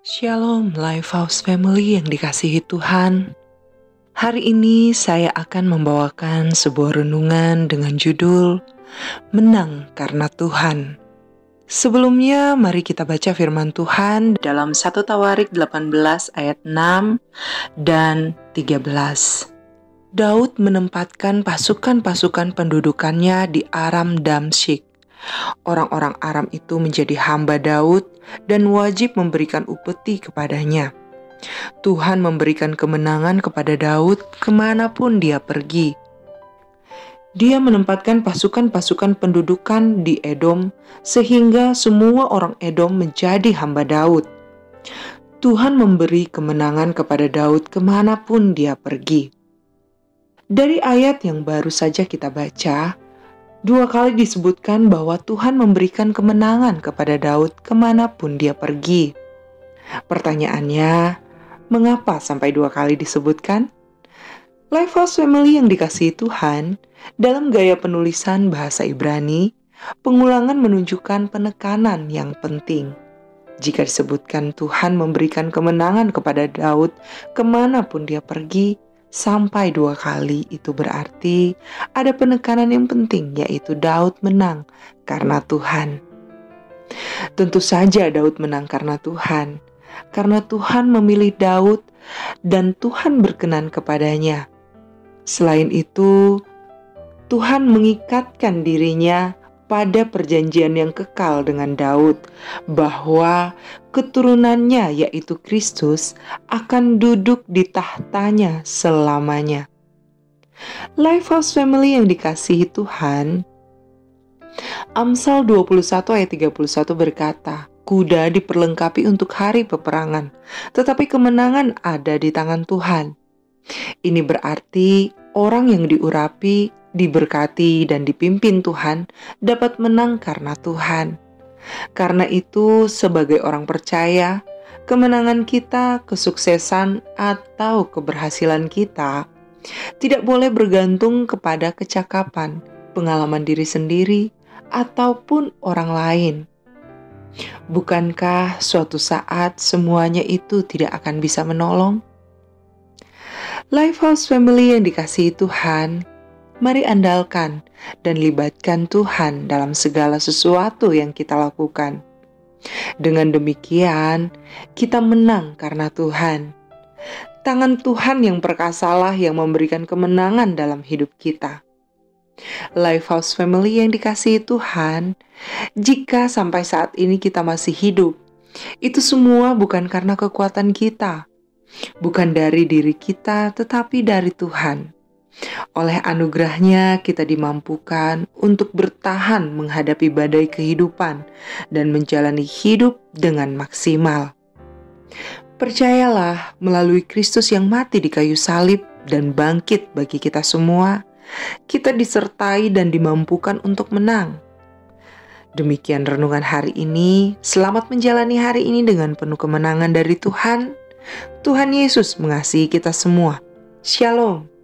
Shalom Lifehouse Family yang dikasihi Tuhan. Hari ini saya akan membawakan sebuah renungan dengan judul Menang karena Tuhan. Sebelumnya mari kita baca firman Tuhan dalam 1 Tawarik 18 ayat 6 dan 13. Daud menempatkan pasukan-pasukan pendudukannya di Aram Damsyik. Orang-orang Aram itu menjadi hamba Daud dan wajib memberikan upeti kepadanya. Tuhan memberikan kemenangan kepada Daud ke mana pun dia pergi. Dia menempatkan pasukan-pasukan pendudukan di Edom, sehingga semua orang Edom menjadi hamba Daud. Tuhan memberi kemenangan kepada Daud ke mana pun dia pergi. Dari ayat yang baru saja kita baca, dua kali disebutkan bahwa Tuhan memberikan kemenangan kepada Daud ke mana pun dia pergi. Pertanyaannya, mengapa sampai dua kali disebutkan? Lifehouse Family yang dikasihi Tuhan, dalam gaya penulisan bahasa Ibrani, pengulangan menunjukkan penekanan yang penting. Jika disebutkan Tuhan memberikan kemenangan kepada Daud ke mana pun dia pergi, sampai dua kali itu berarti ada penekanan yang penting yaitu Daud menang karena Tuhan. Tentu saja Daud menang karena Tuhan, karena Tuhan memilih Daud dan Tuhan berkenan kepadanya. Selain itu, Tuhan mengikatkan dirinya pada perjanjian yang kekal dengan Daud, bahwa keturunannya, yaitu Kristus, akan duduk di tahtanya selamanya. Lifehouse Family yang dikasihi Tuhan, Amsal 21 ayat 31 berkata, Kuda diperlengkapi untuk hari peperangan, tetapi kemenangan ada di tangan Tuhan. Ini berarti orang yang diurapi, diberkati, dan dipimpin Tuhan dapat menang karena Tuhan. Karena itu, sebagai orang percaya, kemenangan kita, kesuksesan, atau keberhasilan kita tidak boleh bergantung kepada kecakapan, pengalaman diri sendiri, ataupun orang lain. Bukankah suatu saat semuanya itu tidak akan bisa menolong? Lifehouse Family yang dikasihi Tuhan, mari andalkan dan libatkan Tuhan dalam segala sesuatu yang kita lakukan. Dengan demikian, kita menang karena Tuhan. Tangan Tuhan yang perkasalah yang memberikan kemenangan dalam hidup kita. Lifehouse Family yang dikasihi Tuhan, jika sampai saat ini kita masih hidup, itu semua bukan karena kekuatan kita, bukan dari diri kita, tetapi dari Tuhan. Oleh anugerahnya kita dimampukan untuk bertahan menghadapi badai kehidupan dan menjalani hidup dengan maksimal. Percayalah melalui Kristus yang mati di kayu salib dan bangkit bagi kita semua, kita disertai dan dimampukan untuk menang. Demikian renungan hari ini. Selamat menjalani hari ini dengan penuh kemenangan dari Tuhan. Tuhan Yesus mengasihi kita semua. Shalom.